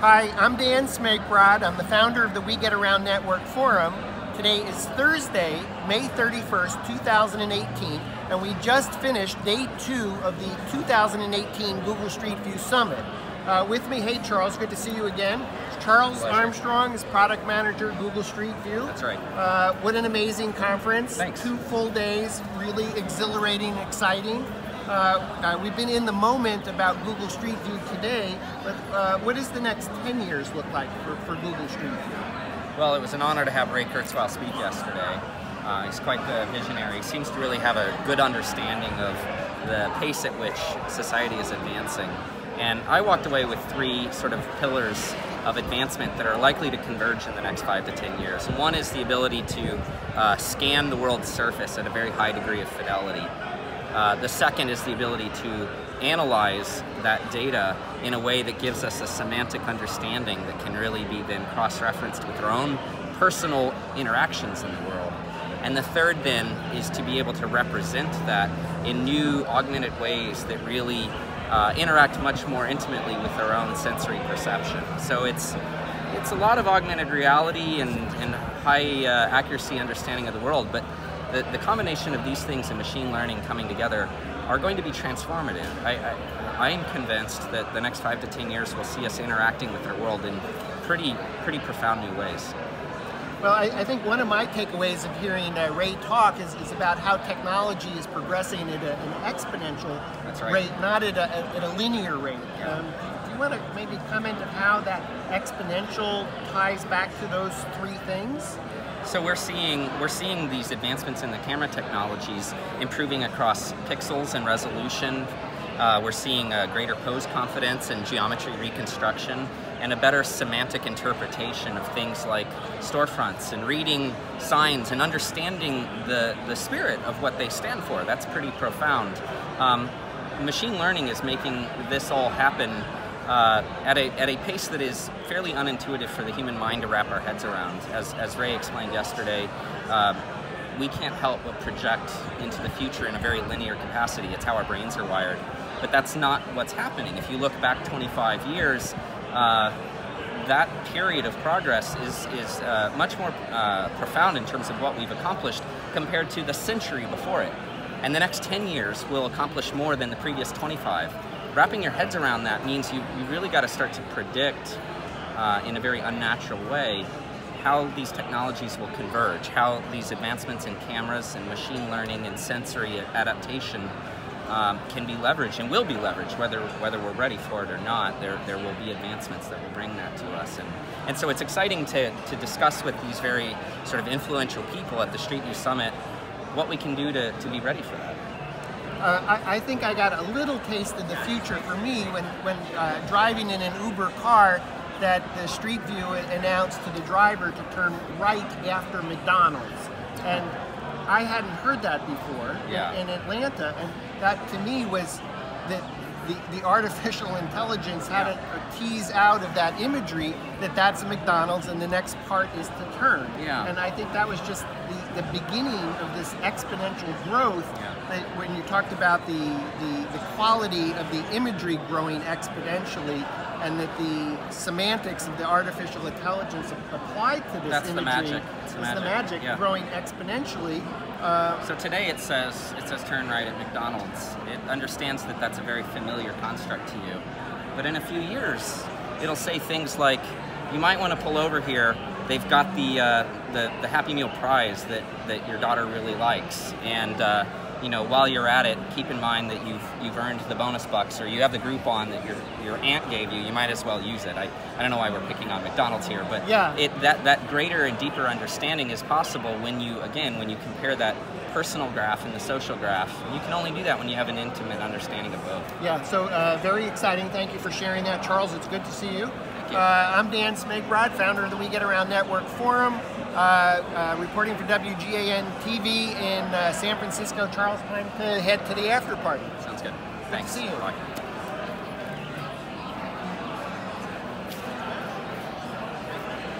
Hi, I'm Dan Smigrod. I'm the founder of the We Get Around Network Forum. Today is Thursday, May 31st, 2018, and we just finished day two of the 2018 Google Street View Summit. Uh, with me, hey Charles, good to see you again. Charles Pleasure. Armstrong is product manager Google Street View. That's right. Uh, what an amazing conference. Thanks. Two full days, really exhilarating, exciting. Uh, uh, we've been in the moment about Google Street View today, but uh, what does the next 10 years look like for, for Google Street View? Well, it was an honor to have Ray Kurzweil speak yesterday. Uh, he's quite the visionary. He seems to really have a good understanding of the pace at which society is advancing. And I walked away with three sort of pillars of advancement that are likely to converge in the next five to ten years. One is the ability to uh, scan the world's surface at a very high degree of fidelity. Uh, the second is the ability to analyze that data in a way that gives us a semantic understanding that can really be then cross-referenced with our own personal interactions in the world. And the third then is to be able to represent that in new augmented ways that really uh, interact much more intimately with our own sensory perception. So it's it's a lot of augmented reality and, and high uh, accuracy understanding of the world, but the, the combination of these things and machine learning coming together are going to be transformative. I, I, I, am convinced that the next five to ten years will see us interacting with our world in pretty, pretty profound new ways. Well, I, I think one of my takeaways of hearing uh, Ray talk is, is about how technology is progressing at a, an exponential right. rate, not at a, at a linear rate. Yeah. Um, do you want to maybe comment on how that exponential ties back to those three things? So we're seeing we're seeing these advancements in the camera technologies improving across pixels and resolution. Uh, we're seeing a greater pose confidence and geometry reconstruction and a better semantic interpretation of things like storefronts and reading signs and understanding the, the spirit of what they stand for. That's pretty profound. Um, machine learning is making this all happen uh, at, a, at a pace that is fairly unintuitive for the human mind to wrap our heads around. As, as Ray explained yesterday, uh, we can't help but project into the future in a very linear capacity. It's how our brains are wired. But that's not what's happening. If you look back 25 years, uh, that period of progress is, is uh, much more uh, profound in terms of what we've accomplished compared to the century before it. And the next 10 years will accomplish more than the previous 25 wrapping your heads around that means you, you really got to start to predict uh, in a very unnatural way how these technologies will converge, how these advancements in cameras and machine learning and sensory adaptation um, can be leveraged and will be leveraged, whether whether we're ready for it or not. There there will be advancements that will bring that to us, and and so it's exciting to to discuss with these very sort of influential people at the Street View Summit what we can do to to be ready for that. Uh, I, I, think I got a little taste of the future for me when, when uh, driving in an Uber car that the Street View announced to the driver to turn right after McDonald's. And I hadn't heard that before yeah. in, in Atlanta, and that to me was that the, the artificial intelligence had yeah. to tease out of that imagery that that's a McDonald's and the next part is to turn. Yeah. And I think that was just the, the beginning of this exponential growth yeah. that when you talked about the, the, the quality of the imagery growing exponentially and that the semantics of the artificial intelligence applied to this That's imagery the magic. It's is the magic, the magic yeah. growing exponentially. Uh, so today it says it says turn right at McDonald's. It understands that that's a very familiar construct to you, but in a few years, it'll say things like, "You might want to pull over here. They've got the uh, the, the Happy Meal prize that that your daughter really likes, and." Uh, you know, while you're at it, keep in mind that you've you've earned the bonus bucks, or you have the Groupon that your your aunt gave you. You might as well use it. I, I don't know why we're picking on McDonald's here, but yeah. it that that greater and deeper understanding is possible when you again when you compare that personal graph and the social graph. You can only do that when you have an intimate understanding of both. Yeah. So uh, very exciting. Thank you for sharing that, Charles. It's good to see you. Uh, I'm Dan Smigrod, founder of the We Get Around Network Forum. Uh, uh, reporting for WGAN TV in uh, San Francisco. Charles, time to head to the after party. Sounds good. Thanks. see you. Bye.